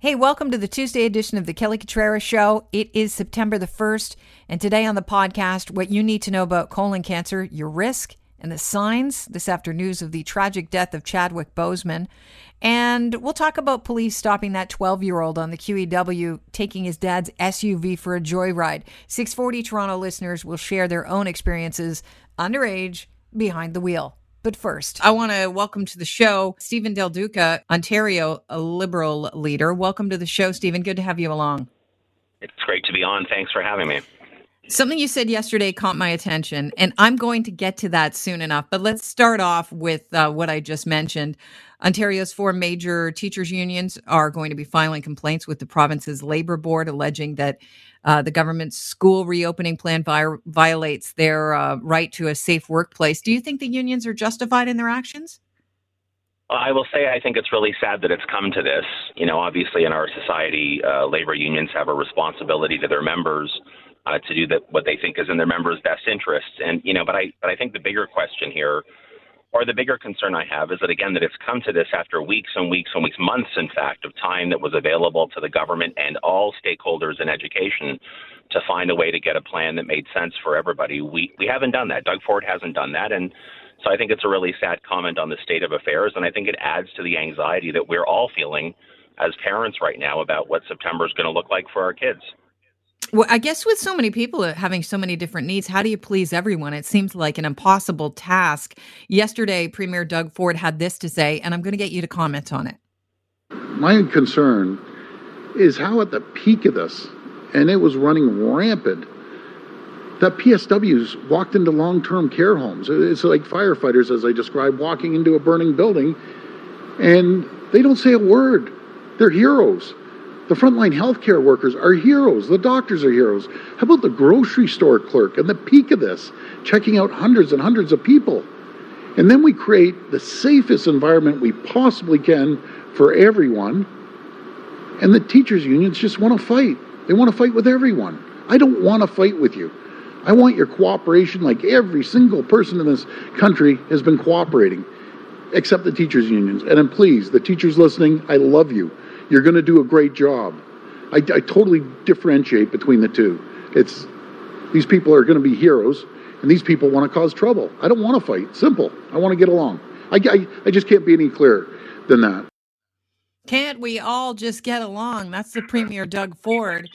Hey, welcome to the Tuesday edition of the Kelly Cutrara Show. It is September the 1st, and today on the podcast, what you need to know about colon cancer, your risk, and the signs. This after news of the tragic death of Chadwick Boseman. And we'll talk about police stopping that 12 year old on the QEW taking his dad's SUV for a joyride. 640 Toronto listeners will share their own experiences underage behind the wheel. But first, I want to welcome to the show Stephen Del Duca, Ontario a Liberal leader. Welcome to the show, Stephen. Good to have you along. It's great to be on. Thanks for having me. Something you said yesterday caught my attention, and I'm going to get to that soon enough. But let's start off with uh, what I just mentioned. Ontario's four major teachers' unions are going to be filing complaints with the province's labor board, alleging that uh, the government's school reopening plan vi- violates their uh, right to a safe workplace. Do you think the unions are justified in their actions? Well, I will say I think it's really sad that it's come to this. You know, obviously in our society, uh, labor unions have a responsibility to their members uh, to do that what they think is in their members' best interests. And you know, but I but I think the bigger question here or the bigger concern I have is that, again, that it's come to this after weeks and weeks and weeks, months, in fact, of time that was available to the government and all stakeholders in education to find a way to get a plan that made sense for everybody. We, we haven't done that. Doug Ford hasn't done that. And so I think it's a really sad comment on the state of affairs. And I think it adds to the anxiety that we're all feeling as parents right now about what September is going to look like for our kids. Well, I guess with so many people having so many different needs, how do you please everyone? It seems like an impossible task. Yesterday, Premier Doug Ford had this to say, and I'm going to get you to comment on it. My concern is how, at the peak of this, and it was running rampant, that PSWs walked into long term care homes. It's like firefighters, as I described, walking into a burning building, and they don't say a word. They're heroes. The frontline healthcare workers are heroes. The doctors are heroes. How about the grocery store clerk and the peak of this, checking out hundreds and hundreds of people? And then we create the safest environment we possibly can for everyone. And the teachers' unions just want to fight. They want to fight with everyone. I don't want to fight with you. I want your cooperation like every single person in this country has been cooperating, except the teachers' unions. And then please, the teachers listening, I love you. You're going to do a great job. I, I totally differentiate between the two. It's these people are going to be heroes, and these people want to cause trouble. I don't want to fight. Simple. I want to get along. I, I, I just can't be any clearer than that. Can't we all just get along? That's the Premier Doug Ford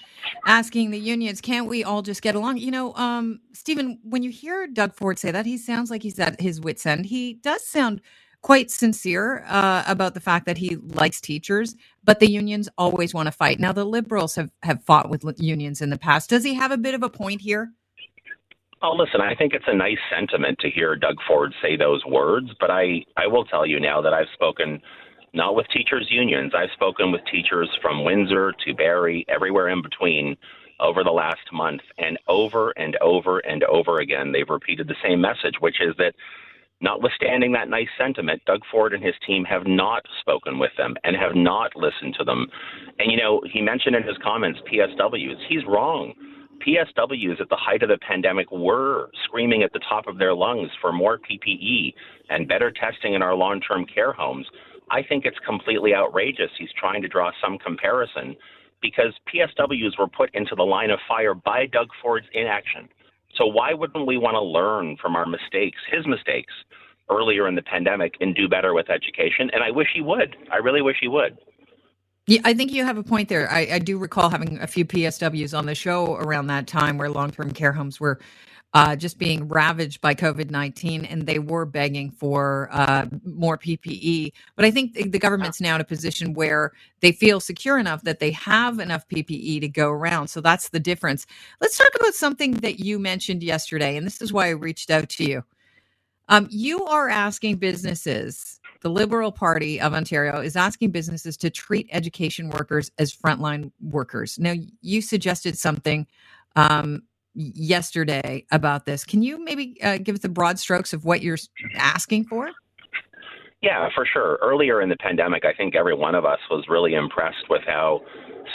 asking the unions, can't we all just get along? You know, um, Stephen, when you hear Doug Ford say that, he sounds like he's at his wits' end. He does sound quite sincere uh, about the fact that he likes teachers, but the unions always want to fight. Now, the liberals have, have fought with unions in the past. Does he have a bit of a point here? Oh, listen, I think it's a nice sentiment to hear Doug Ford say those words, but I, I will tell you now that I've spoken not with teachers' unions, I've spoken with teachers from Windsor to Barrie, everywhere in between over the last month, and over and over and over again, they've repeated the same message, which is that Notwithstanding that nice sentiment, Doug Ford and his team have not spoken with them and have not listened to them. And, you know, he mentioned in his comments PSWs. He's wrong. PSWs at the height of the pandemic were screaming at the top of their lungs for more PPE and better testing in our long term care homes. I think it's completely outrageous. He's trying to draw some comparison because PSWs were put into the line of fire by Doug Ford's inaction. So why wouldn't we want to learn from our mistakes, his mistakes, earlier in the pandemic and do better with education? And I wish he would. I really wish he would. Yeah, I think you have a point there. I, I do recall having a few PSWs on the show around that time where long term care homes were uh, just being ravaged by COVID 19, and they were begging for uh, more PPE. But I think the government's now in a position where they feel secure enough that they have enough PPE to go around. So that's the difference. Let's talk about something that you mentioned yesterday, and this is why I reached out to you. Um, you are asking businesses, the Liberal Party of Ontario is asking businesses to treat education workers as frontline workers. Now, you suggested something um, yesterday about this. Can you maybe uh, give us the broad strokes of what you're asking for? Yeah, for sure. Earlier in the pandemic, I think every one of us was really impressed with how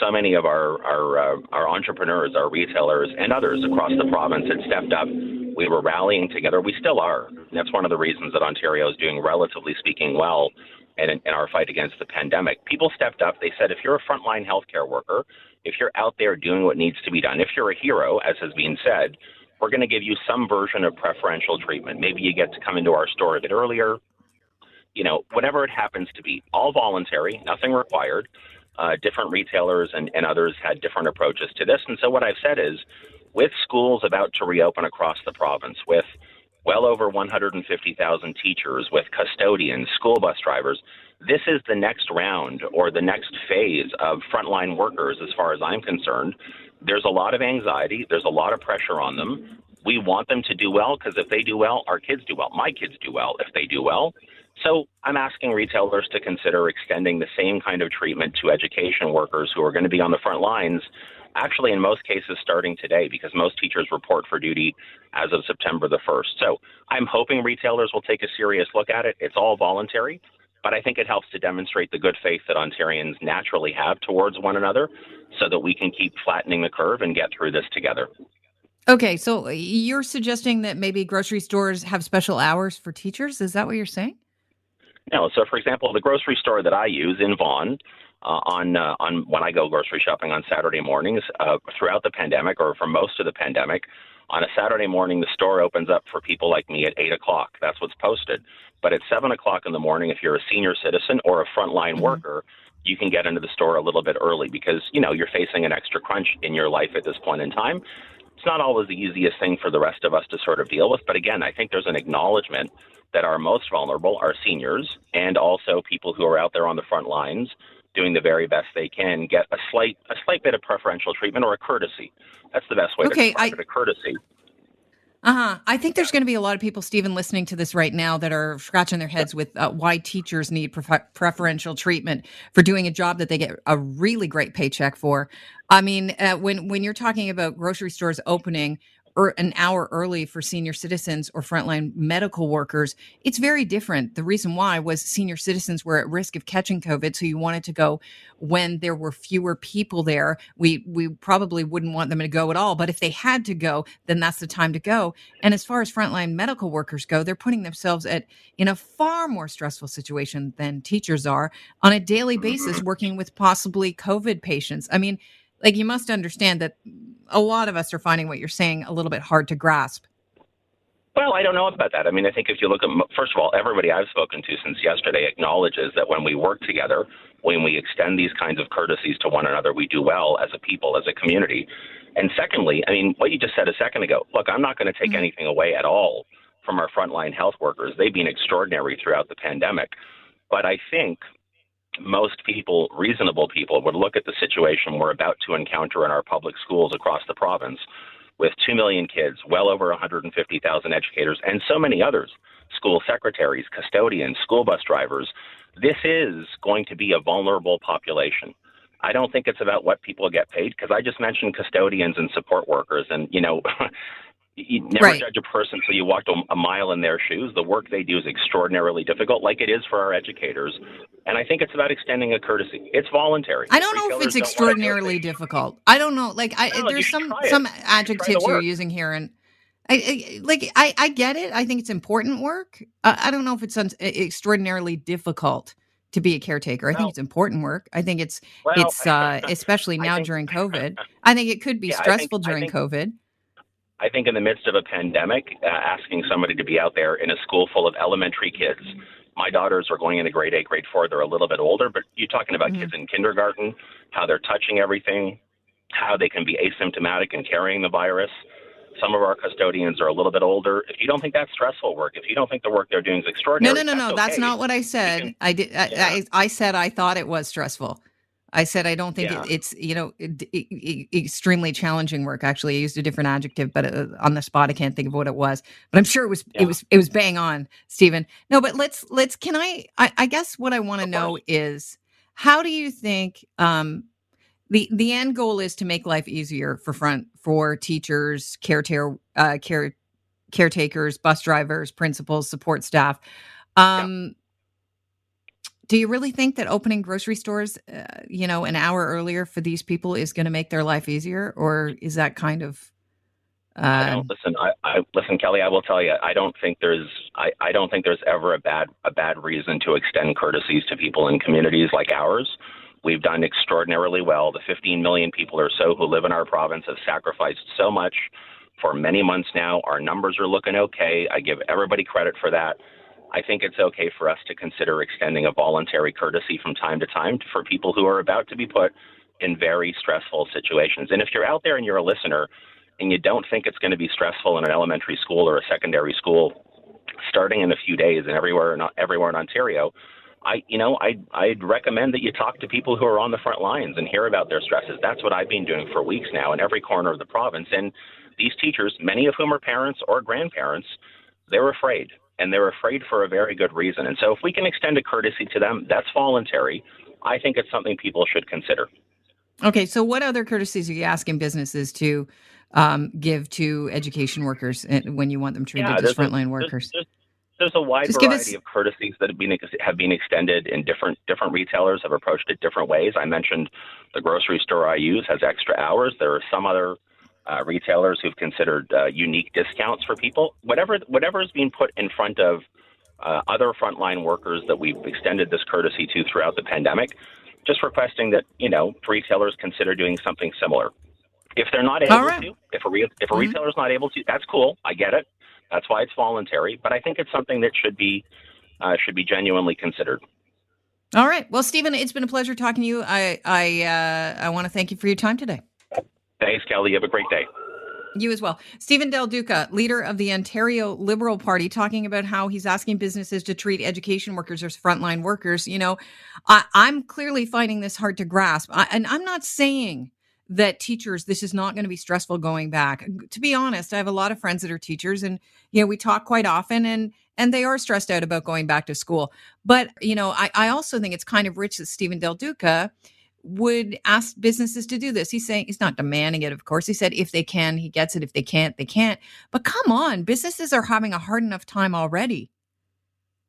so many of our our, uh, our entrepreneurs, our retailers, and others across the province had stepped up. We were rallying together. We still are. And that's one of the reasons that Ontario is doing, relatively speaking, well in, in our fight against the pandemic, people stepped up. They said, if you're a frontline healthcare worker, if you're out there doing what needs to be done, if you're a hero, as has been said, we're going to give you some version of preferential treatment. Maybe you get to come into our store a bit earlier. You know, whatever it happens to be, all voluntary, nothing required. Uh, different retailers and, and others had different approaches to this. And so what I've said is, with schools about to reopen across the province, with well over 150,000 teachers, with custodians, school bus drivers, this is the next round or the next phase of frontline workers, as far as I'm concerned. There's a lot of anxiety, there's a lot of pressure on them. We want them to do well because if they do well, our kids do well. My kids do well if they do well. So I'm asking retailers to consider extending the same kind of treatment to education workers who are going to be on the front lines, actually, in most cases, starting today, because most teachers report for duty as of September the 1st. So I'm hoping retailers will take a serious look at it. It's all voluntary, but I think it helps to demonstrate the good faith that Ontarians naturally have towards one another so that we can keep flattening the curve and get through this together. Okay, so you're suggesting that maybe grocery stores have special hours for teachers? Is that what you're saying? No. So, for example, the grocery store that I use in Vaughan, uh, on uh, on when I go grocery shopping on Saturday mornings uh, throughout the pandemic, or for most of the pandemic, on a Saturday morning the store opens up for people like me at eight o'clock. That's what's posted. But at seven o'clock in the morning, if you're a senior citizen or a frontline mm-hmm. worker, you can get into the store a little bit early because you know you're facing an extra crunch in your life at this point in time. It's not always the easiest thing for the rest of us to sort of deal with, but again, I think there's an acknowledgement that are most vulnerable are seniors and also people who are out there on the front lines doing the very best they can get a slight a slight bit of preferential treatment or a courtesy. That's the best way okay, to I, it, a courtesy. Uh-huh. I think there's going to be a lot of people, Stephen, listening to this right now that are scratching their heads with uh, why teachers need preferential treatment for doing a job that they get a really great paycheck for. I mean, uh, when when you're talking about grocery stores opening, er, an hour early for senior citizens or frontline medical workers, it's very different. The reason why was senior citizens were at risk of catching COVID, so you wanted to go when there were fewer people there. We we probably wouldn't want them to go at all, but if they had to go, then that's the time to go. And as far as frontline medical workers go, they're putting themselves at in a far more stressful situation than teachers are on a daily basis working with possibly COVID patients. I mean, like you must understand that a lot of us are finding what you're saying a little bit hard to grasp. Well, I don't know about that. I mean, I think if you look at, first of all, everybody I've spoken to since yesterday acknowledges that when we work together, when we extend these kinds of courtesies to one another, we do well as a people, as a community. And secondly, I mean, what you just said a second ago, look, I'm not going to take mm-hmm. anything away at all from our frontline health workers. They've been extraordinary throughout the pandemic. But I think most people, reasonable people, would look at the situation we're about to encounter in our public schools across the province with 2 million kids, well over 150,000 educators, and so many others school secretaries, custodians, school bus drivers. This is going to be a vulnerable population. I don't think it's about what people get paid because I just mentioned custodians and support workers, and you know, you never right. judge a person until you walked a mile in their shoes. The work they do is extraordinarily difficult, like it is for our educators. And I think it's about extending a courtesy. It's voluntary. I don't know if it's extraordinarily difficult. I don't know. Like, I, no, there's some some adjectives you are using here, and I, I, like I, I get it. I think it's important work. Uh, I don't know if it's un- extraordinarily difficult to be a caretaker. I well, think it's important work. I think it's well, it's uh, especially now think, during COVID. I think it could be yeah, stressful think, during think, COVID. I think in the midst of a pandemic, uh, asking somebody to be out there in a school full of elementary kids. My daughters are going into grade eight, grade four. They're a little bit older, but you're talking about mm-hmm. kids in kindergarten, how they're touching everything, how they can be asymptomatic and carrying the virus. Some of our custodians are a little bit older. If you don't think that's stressful work, if you don't think the work they're doing is extraordinary, no, no, no, no, that's, that's not what I said. Can, I did. I, yeah. I, I said I thought it was stressful. I said I don't think yeah. it, it's you know it, it, extremely challenging work. Actually, I used a different adjective, but uh, on the spot I can't think of what it was. But I'm sure it was yeah. it was it was bang on, Stephen. No, but let's let's. Can I? I, I guess what I want to know is how do you think um, the the end goal is to make life easier for front for teachers, caretaker, uh, care caretakers, bus drivers, principals, support staff. Um, yeah do you really think that opening grocery stores, uh, you know, an hour earlier for these people is going to make their life easier, or is that kind of I don't listen. I, I listen, Kelly. I will tell you. I don't think there's. I, I don't think there's ever a bad a bad reason to extend courtesies to people in communities like ours. We've done extraordinarily well. The 15 million people or so who live in our province have sacrificed so much for many months now. Our numbers are looking okay. I give everybody credit for that. I think it's okay for us to consider extending a voluntary courtesy from time to time for people who are about to be put in very stressful situations. And if you're out there and you're a listener and you don't think it's going to be stressful in an elementary school or a secondary school starting in a few days and everywhere not everywhere in Ontario, I you know I I'd recommend that you talk to people who are on the front lines and hear about their stresses. That's what I've been doing for weeks now in every corner of the province. And these teachers, many of whom are parents or grandparents, they're afraid and they're afraid for a very good reason. And so if we can extend a courtesy to them, that's voluntary. I think it's something people should consider. Okay, so what other courtesies are you asking businesses to um, give to education workers eh, when you want them treated yeah, as frontline workers? There's, there's, a wide Just variety us... of courtesies that have been have been extended, and different different retailers have approached it different ways. I mentioned the grocery store I use has extra hours. There are some other uh, retailers who've considered uh, unique discounts for people. Whatever whatever is being put in front of uh, other frontline workers that we've extended this courtesy to throughout the pandemic, just requesting that you know retailers consider doing something similar. If they're not able right. to, if a re- if a mm-hmm. retailer's not able to, that's cool. I get it. That's why it's voluntary. But I think it's something that should be uh, should be genuinely considered. All right. Well, Stephen, it's been a pleasure talking to you. I I uh, I want to thank you for your time today. Thanks, Kelly. Have a great day. You as well. Stephen Del Duca, leader of the Ontario Liberal Party, talking about how he's asking businesses to treat education workers as frontline workers. You know, I, am clearly finding this hard to grasp. I, and I'm not saying that teachers, this is not going to be stressful going back. To be honest, I have a lot of friends that are teachers and, you know, we talk quite often and, and they are stressed out about going back to school. But, you know, I, I also think it's kind of rich that Stephen Del Duca would ask businesses to do this. He's saying he's not demanding it, of course. He said if they can, he gets it. If they can't, they can't. But come on, businesses are having a hard enough time already.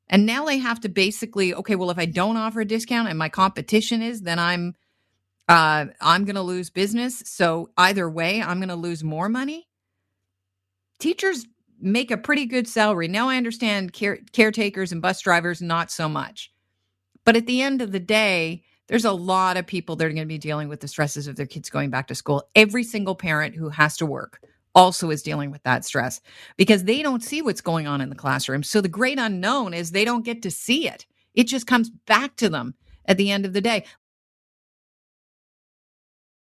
And now they have to basically, okay, well, if I don't offer a discount and my competition is, then I'm uh, I'm going to lose business. So either way, I'm going to lose more money. Teachers make a pretty good salary. Now I understand care- caretakers and bus drivers, not so much. But at the end of the day, there's a lot of people that are going to be dealing with the stresses of their kids going back to school. Every single parent who has to work also is dealing with that stress because they don't see what's going on in the classroom. So the great unknown is they don't get to see it. It just comes back to them at the end of the day.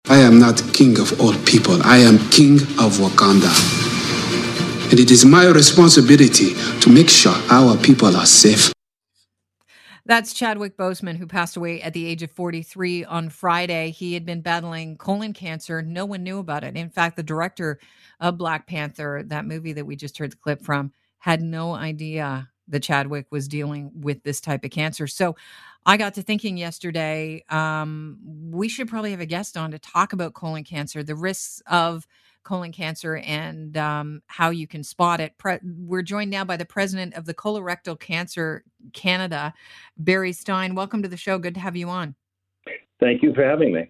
I am not king of all people. I am king of Wakanda. And it is my responsibility to make sure our people are safe. That's Chadwick Boseman, who passed away at the age of 43 on Friday. He had been battling colon cancer. No one knew about it. In fact, the director of Black Panther, that movie that we just heard the clip from, had no idea that Chadwick was dealing with this type of cancer. So I got to thinking yesterday, um, we should probably have a guest on to talk about colon cancer, the risks of colon cancer and um, how you can spot it. Pre- we're joined now by the president of the Colorectal Cancer Canada, Barry Stein. Welcome to the show. Good to have you on. Thank you for having me.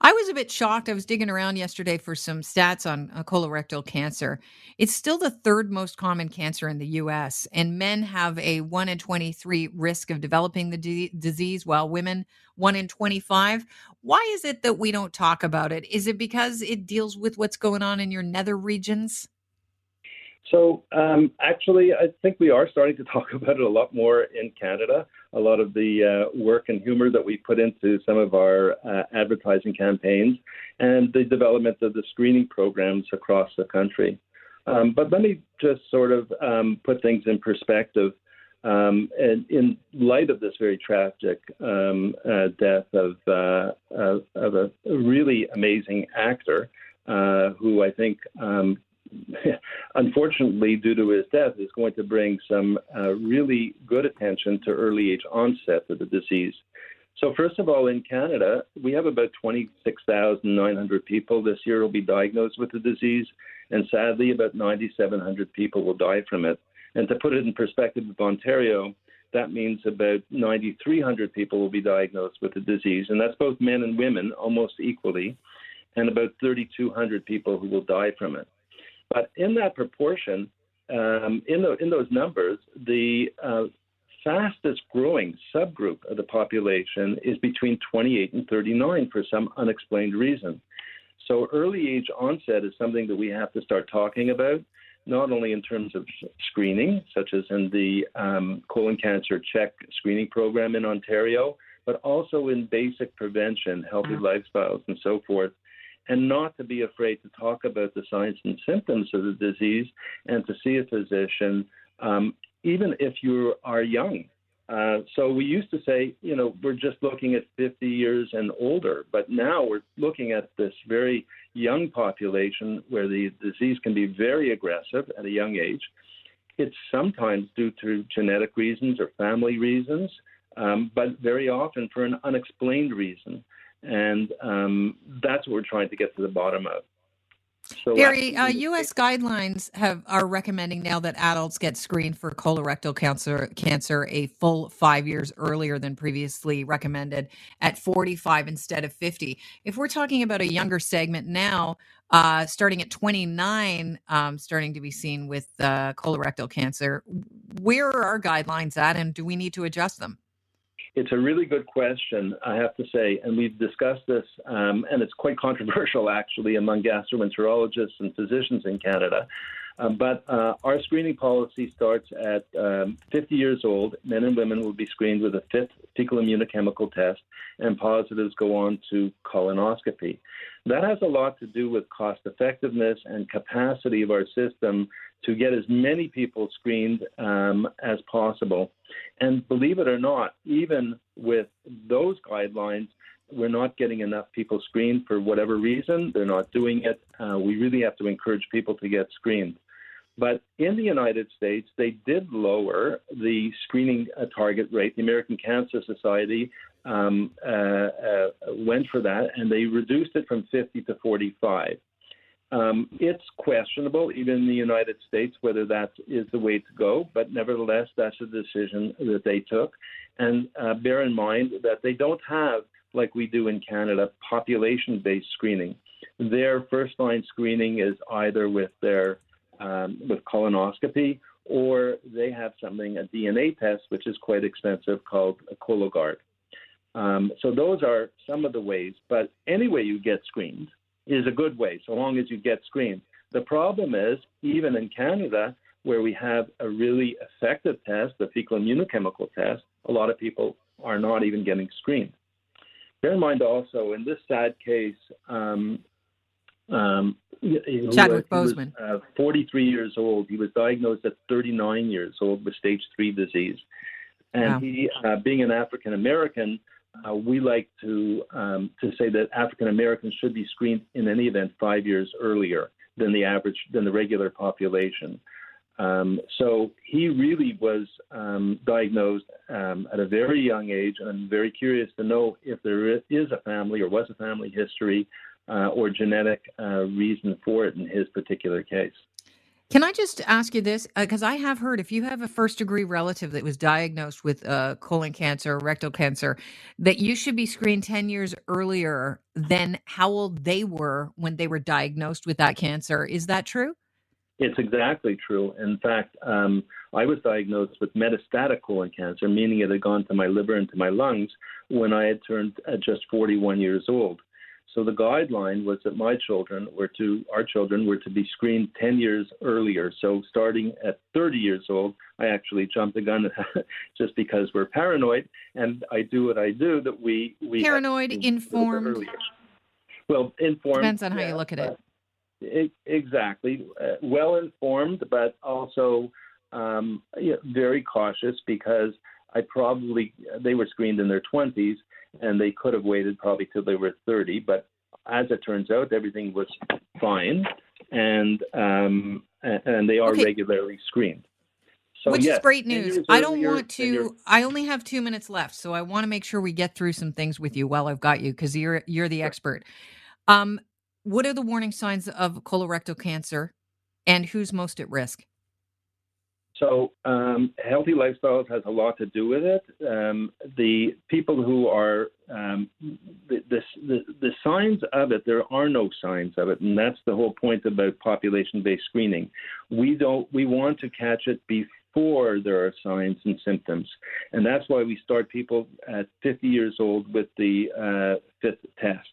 I was a bit shocked. I was digging around yesterday for some stats on uh, colorectal cancer. It's still the third most common cancer in the US, and men have a 1 in 23 risk of developing the d- disease, while women 1 in 25. Why is it that we don't talk about it? Is it because it deals with what's going on in your nether regions? So, um, actually, I think we are starting to talk about it a lot more in Canada. A lot of the uh, work and humor that we put into some of our uh, advertising campaigns and the development of the screening programs across the country. Um, but let me just sort of um, put things in perspective. Um, and in light of this very tragic um, uh, death of, uh, of, of, a really amazing actor, uh, who I think um, unfortunately, due to his death, is going to bring some uh, really good attention to early age onset of the disease. So, first of all, in Canada, we have about 26,900 people this year will be diagnosed with the disease, and sadly, about 9,700 people will die from it. And to put it in perspective of Ontario, that means about 9,300 people will be diagnosed with the disease, and that's both men and women almost equally, and about 3,200 people who will die from it. But in that proportion, um, in, the, in those numbers, the uh, fastest growing subgroup of the population is between 28 and 39 for some unexplained reason. So early age onset is something that we have to start talking about, not only in terms of screening, such as in the um, colon cancer check screening program in Ontario, but also in basic prevention, healthy lifestyles, and so forth. And not to be afraid to talk about the signs and symptoms of the disease and to see a physician, um, even if you are young. Uh, so we used to say, you know, we're just looking at 50 years and older, but now we're looking at this very young population where the disease can be very aggressive at a young age. It's sometimes due to genetic reasons or family reasons, um, but very often for an unexplained reason. And um, that's what we're trying to get to the bottom of. So Barry, uh, U.S. guidelines have are recommending now that adults get screened for colorectal cancer cancer a full five years earlier than previously recommended at 45 instead of 50. If we're talking about a younger segment now, uh, starting at 29, um, starting to be seen with uh, colorectal cancer, where are our guidelines at, and do we need to adjust them? It's a really good question, I have to say, and we've discussed this, um, and it's quite controversial actually among gastroenterologists and physicians in Canada. Um, but uh, our screening policy starts at um, 50 years old. Men and women will be screened with a FIT fecal immunochemical test, and positives go on to colonoscopy. That has a lot to do with cost effectiveness and capacity of our system to get as many people screened um, as possible. And believe it or not, even with those guidelines, we're not getting enough people screened for whatever reason. They're not doing it. Uh, we really have to encourage people to get screened. But in the United States, they did lower the screening uh, target rate. The American Cancer Society um, uh, uh, went for that, and they reduced it from 50 to 45. Um, it's questionable, even in the United States, whether that is the way to go, but nevertheless, that's a decision that they took. And uh, bear in mind that they don't have, like we do in Canada, population based screening. Their first line screening is either with their um, with colonoscopy or they have something, a DNA test, which is quite expensive called a Cologuard. Um, so those are some of the ways, but any way you get screened, is a good way, so long as you get screened. The problem is, even in Canada, where we have a really effective test, the fecal immunochemical test, a lot of people are not even getting screened. Bear in mind also, in this sad case, um, um, Chadwick was, Boseman, was, uh, 43 years old. He was diagnosed at 39 years old with stage three disease, and wow. he, uh, being an African American, uh, we like to um, to say that African Americans should be screened in any event five years earlier than the average than the regular population. Um, so he really was um, diagnosed um, at a very young age, and I'm very curious to know if there is a family or was a family history uh, or genetic uh, reason for it in his particular case. Can I just ask you this? Because uh, I have heard if you have a first degree relative that was diagnosed with uh, colon cancer, or rectal cancer, that you should be screened 10 years earlier than how old they were when they were diagnosed with that cancer. Is that true? It's exactly true. In fact, um, I was diagnosed with metastatic colon cancer, meaning it had gone to my liver and to my lungs when I had turned uh, just 41 years old. So the guideline was that my children were to, our children were to be screened 10 years earlier. So starting at 30 years old, I actually jumped the gun just because we're paranoid, and I do what I do. That we we paranoid, informed. Well, informed depends on how you look at it. it exactly, uh, well informed, but also um, yeah, very cautious because I probably they were screened in their 20s and they could have waited probably till they were 30. But as it turns out, everything was fine, and um, and they are okay. regularly screened. So, Which yes, is great news. I don't want to. I only have two minutes left, so I want to make sure we get through some things with you while I've got you, because you're you're the expert. Um, what are the warning signs of colorectal cancer, and who's most at risk? So, um, healthy lifestyles has a lot to do with it. Um, the people who are um, the, the, the, signs of it, there are no signs of it, and that's the whole point about population-based screening. We don't. We want to catch it before there are signs and symptoms, and that's why we start people at 50 years old with the uh, FIT test.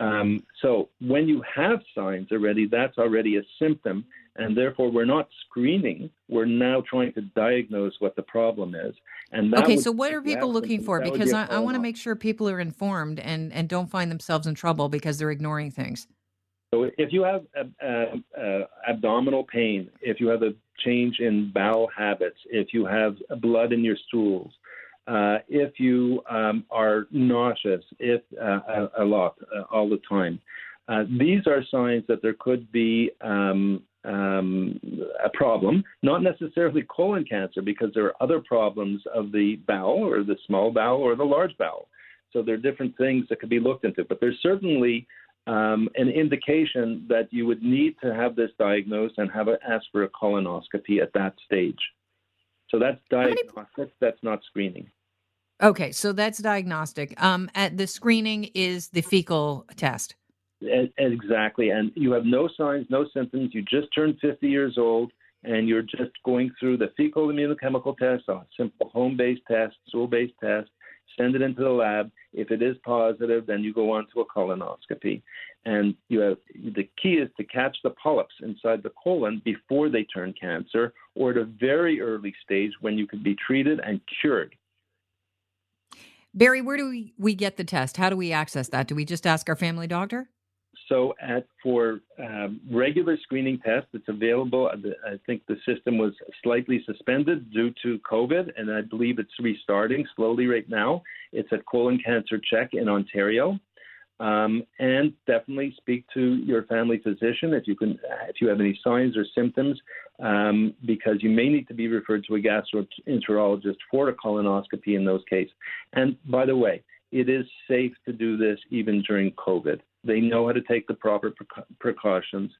Um, so when you have signs already, that's already a symptom, and therefore we're not screening. We're now trying to diagnose what the problem is. And okay, so what are people looking for? Because I, I want to make sure people are informed and and don't find themselves in trouble because they're ignoring things. So if you have abdominal pain, if you have a change in bowel habits, if you have blood in your stools, uh, if you um, are nauseous, if uh, a, a, lot, uh, all the time, uh, these are signs that there could be um, um, a problem, not necessarily colon cancer, because there are other problems of the bowel or the small bowel or the large bowel. So there are different things that could be looked into, but there's certainly um, an indication that you would need to have this diagnosed and have a, ask for a colonoscopy at that stage. So that's diagnostic. That's not screening. Okay, so that's diagnostic. Um, at the screening is the fecal test. Exactly, and you have no signs, no symptoms. You just turned 50 years old, and you're just going through the fecal immunochemical test, a simple home-based test, stool-based test. Send it into the lab. If it is positive, then you go on to a colonoscopy. And you have the key is to catch the polyps inside the colon before they turn cancer, or at a very early stage when you can be treated and cured. Barry, where do we, we get the test? How do we access that? Do we just ask our family doctor? So, at for um, regular screening tests, it's available. I think the system was slightly suspended due to COVID, and I believe it's restarting slowly right now. It's at Colon Cancer Check in Ontario. Um, and definitely speak to your family physician if you can, if you have any signs or symptoms, um, because you may need to be referred to a gastroenterologist for a colonoscopy in those cases. And by the way, it is safe to do this even during COVID. They know how to take the proper precautions.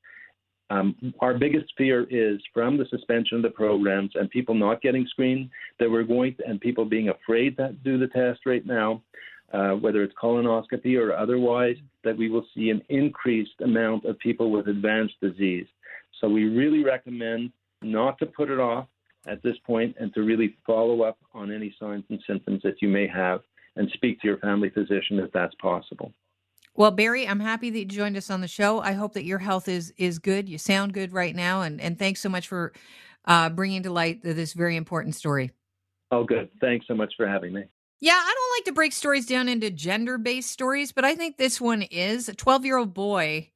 Um, our biggest fear is from the suspension of the programs and people not getting screened that we're going to, and people being afraid to do the test right now uh, whether it's colonoscopy or otherwise, that we will see an increased amount of people with advanced disease. So we really recommend not to put it off at this point and to really follow up on any signs and symptoms that you may have and speak to your family physician if that's possible. Well, Barry, I'm happy that you joined us on the show. I hope that your health is is good. You sound good right now, and and thanks so much for uh, bringing to light this very important story. Oh, good. Thanks so much for having me. Yeah, I don't like to break stories down into gender based stories, but I think this one is a 12 year old boy.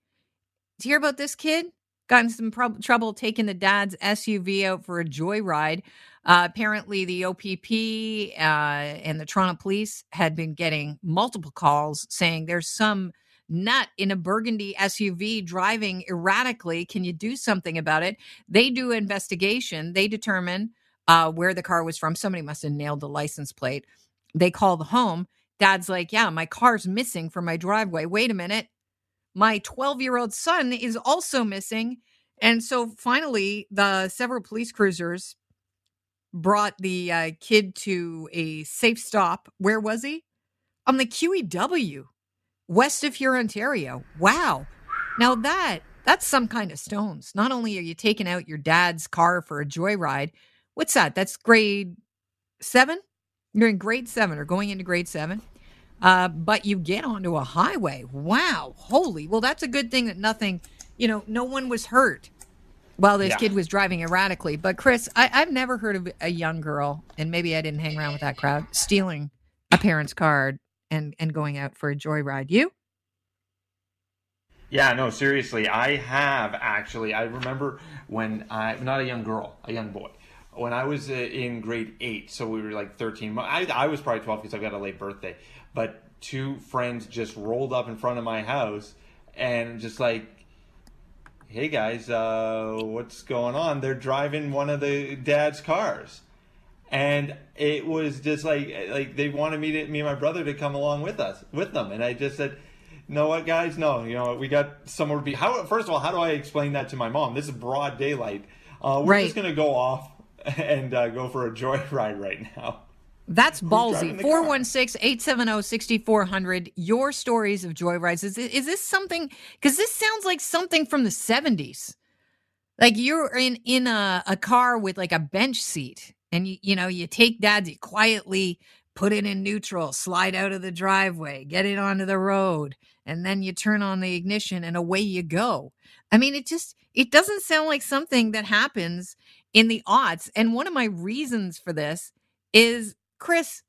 Did you hear about this kid? Got in some trouble taking the dad's SUV out for a joyride. Uh, apparently, the OPP uh, and the Toronto police had been getting multiple calls saying there's some nut in a burgundy SUV driving erratically. Can you do something about it? They do investigation. They determine uh, where the car was from. Somebody must have nailed the license plate. They call the home. Dad's like, Yeah, my car's missing from my driveway. Wait a minute. My 12 year old son is also missing. And so finally, the several police cruisers brought the uh, kid to a safe stop. Where was he? On the QEW, west of here, Ontario. Wow. Now that that's some kind of stones. Not only are you taking out your dad's car for a joyride, what's that? That's grade seven? You're in grade seven or going into grade seven, uh, but you get onto a highway. Wow, holy! Well, that's a good thing that nothing, you know, no one was hurt while this yeah. kid was driving erratically. But Chris, I, I've never heard of a young girl, and maybe I didn't hang around with that crowd, stealing a parent's card and and going out for a joyride. You? Yeah, no, seriously, I have actually. I remember when I not a young girl, a young boy when I was uh, in grade eight, so we were like 13. I, I was probably 12 because I got a late birthday. But two friends just rolled up in front of my house and just like, hey guys, uh, what's going on? They're driving one of the dad's cars. And it was just like like they wanted me to me and my brother to come along with us with them, and I just said, "No, what guys? No, you know we got somewhere to be." How first of all, how do I explain that to my mom? This is broad daylight. Uh, we're right. just gonna go off and uh, go for a joyride right now. That's ballsy. 416 870 6400. Your stories of joyrides. Is, is this something? Because this sounds like something from the 70s. Like you're in, in a, a car with like a bench seat, and you, you know, you take dad's, you quietly put it in neutral, slide out of the driveway, get it onto the road, and then you turn on the ignition and away you go. I mean, it just it doesn't sound like something that happens in the aughts. And one of my reasons for this is Chris,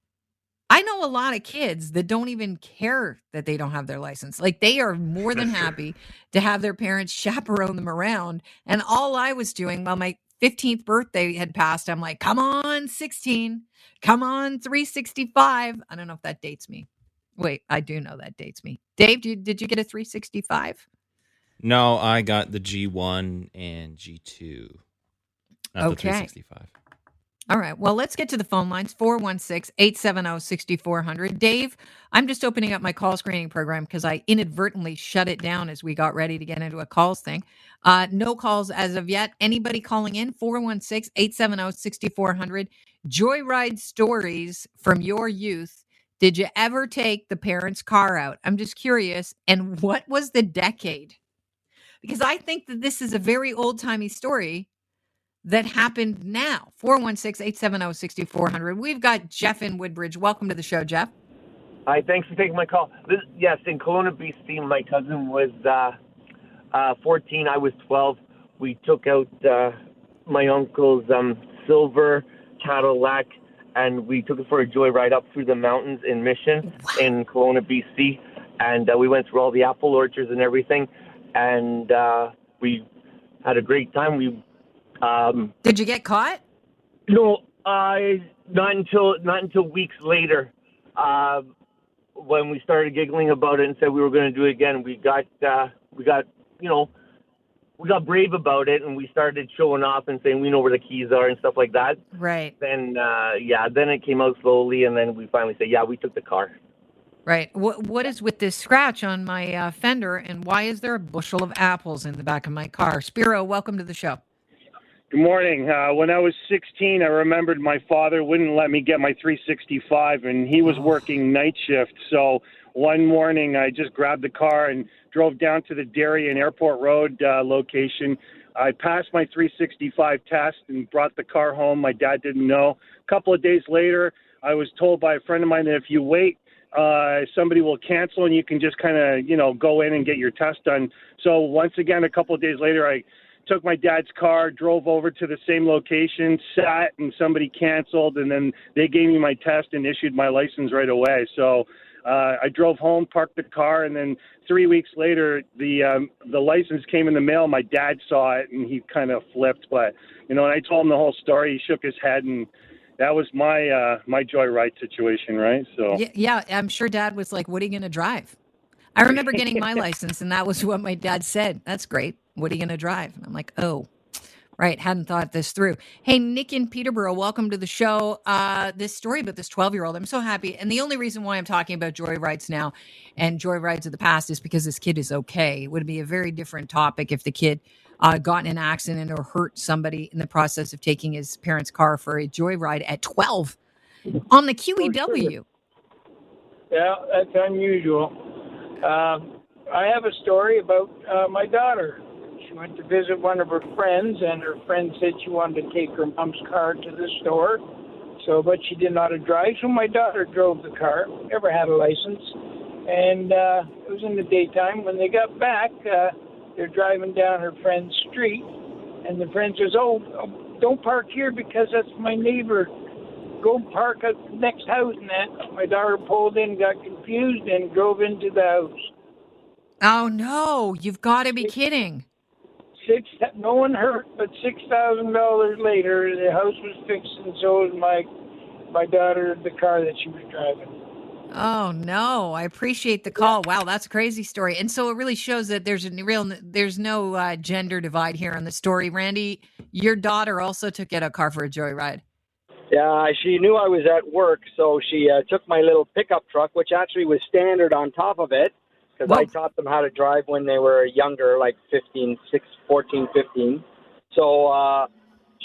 I know a lot of kids that don't even care that they don't have their license. Like they are more than happy to have their parents chaperone them around. And all I was doing while my 15th birthday had passed, I'm like, come on, 16, come on, 365. I don't know if that dates me. Wait, I do know that dates me. Dave, did, did you get a 365? No, I got the G1 and G2. Not okay. the 365. All right. Well, let's get to the phone lines 416 870 6400. Dave, I'm just opening up my call screening program because I inadvertently shut it down as we got ready to get into a calls thing. Uh, no calls as of yet. Anybody calling in 416 870 6400. Joyride stories from your youth. Did you ever take the parents' car out? I'm just curious. And what was the decade? Because I think that this is a very old timey story that happened now. 416 870 6400. We've got Jeff in Woodbridge. Welcome to the show, Jeff. Hi, thanks for taking my call. This, yes, in Kelowna, BC, my cousin was uh, uh, 14. I was 12. We took out uh, my uncle's um, silver Cadillac and we took it for a joyride up through the mountains in Mission in Kelowna, BC. And uh, we went through all the apple orchards and everything. And uh, we had a great time. We um, Did you get caught? No, I not until not until weeks later. Uh, when we started giggling about it and said we were going to do it again, we got uh, we got you know we got brave about it and we started showing off and saying we know where the keys are and stuff like that. Right. Then uh, yeah, then it came out slowly and then we finally said yeah we took the car. Right. What what is with this scratch on my uh, fender and why is there a bushel of apples in the back of my car? Spiro, welcome to the show. Good morning. Uh, when I was 16, I remembered my father wouldn't let me get my 365, and he was working night shift. So one morning, I just grabbed the car and drove down to the Darien Airport Road uh, location. I passed my 365 test and brought the car home. My dad didn't know. A couple of days later, I was told by a friend of mine that if you wait, uh, somebody will cancel and you can just kind of, you know, go in and get your test done. So once again, a couple of days later, I took my dad's car, drove over to the same location, sat, and somebody canceled, and then they gave me my test and issued my license right away. So uh, I drove home, parked the car, and then three weeks later, the um, the license came in the mail. My dad saw it, and he kind of flipped. But you know, and I told him the whole story. He shook his head, and that was my uh, my joyride situation, right? So yeah, yeah, I'm sure Dad was like, "What are you going to drive?" I remember getting my license, and that was what my dad said. That's great. What are you going to drive? And I'm like, oh, right. Hadn't thought this through. Hey, Nick in Peterborough, welcome to the show. Uh, this story about this 12 year old, I'm so happy. And the only reason why I'm talking about joyrides now and joyrides of the past is because this kid is okay. It would be a very different topic if the kid uh, got in an accident or hurt somebody in the process of taking his parents' car for a joyride at 12 on the QEW. Yeah, that's unusual. Um, I have a story about uh, my daughter. She went to visit one of her friends, and her friend said she wanted to take her mom's car to the store. So, but she didn't know how to drive, so my daughter drove the car. Never had a license, and uh, it was in the daytime. When they got back, uh, they're driving down her friend's street, and the friend says, "Oh, don't park here because that's my neighbor go park at the next house and that. My daughter pulled in, got confused, and drove into the house. Oh no! You've got to be kidding. Six. No one hurt, but six thousand dollars later, the house was fixed, and so was my my daughter, the car that she was driving. Oh no! I appreciate the call. Wow, that's a crazy story, and so it really shows that there's a real there's no uh, gender divide here on the story. Randy, your daughter also took out a car for a joyride. Yeah, she knew I was at work, so she uh, took my little pickup truck, which actually was standard on top of it, because I taught them how to drive when they were younger, like 15, 6, 14, 15. So uh,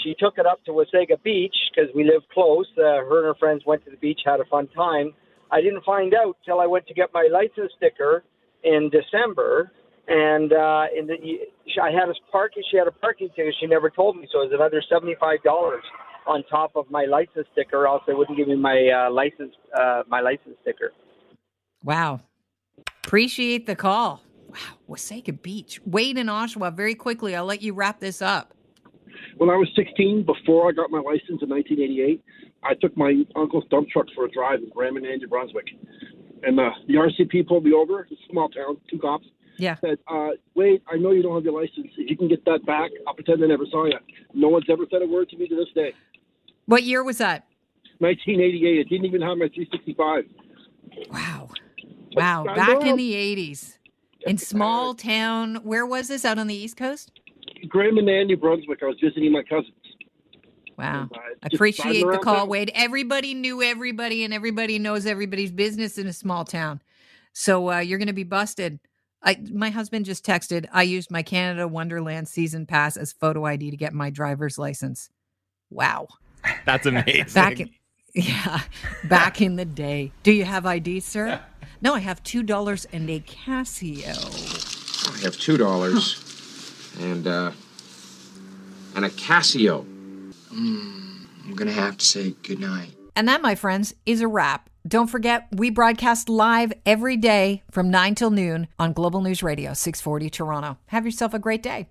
she took it up to Wasaga Beach because we live close. Uh, her and her friends went to the beach, had a fun time. I didn't find out till I went to get my license sticker in December, and uh, in the, I had a parking. She had a parking ticket. She never told me, so it was another seventy-five dollars on top of my license sticker. Else they wouldn't give me my uh, license uh, my license sticker. Wow. Appreciate the call. Wow. Wasaga Beach. Wade in Oshawa, very quickly, I'll let you wrap this up. When I was 16, before I got my license in 1988, I took my uncle's dump truck for a drive in Grand Manan, New Brunswick. And uh, the RCMP pulled me over, it's a small town, two cops. Yeah. Said, uh, wait, I know you don't have your license. If you can get that back, I'll pretend I never saw you. No one's ever said a word to me to this day. What year was that? 1988. I didn't even have my 365. Wow. Wow. I Back know. in the 80s. In small town, where was this? Out on the East Coast? Grand Manan, New Brunswick. I was visiting my cousins. Wow. just Appreciate the call, town. Wade. Everybody knew everybody, and everybody knows everybody's business in a small town. So uh, you're going to be busted. I, my husband just texted. I used my Canada Wonderland season pass as photo ID to get my driver's license. Wow. That's amazing. Back in, yeah, back in the day. Do you have ID, sir? No, I have two dollars and a Casio. I have two dollars and uh and a Casio. Mm, I'm gonna have to say goodnight. And that, my friends, is a wrap. Don't forget, we broadcast live every day from 9 till noon on Global News Radio, 640 Toronto. Have yourself a great day.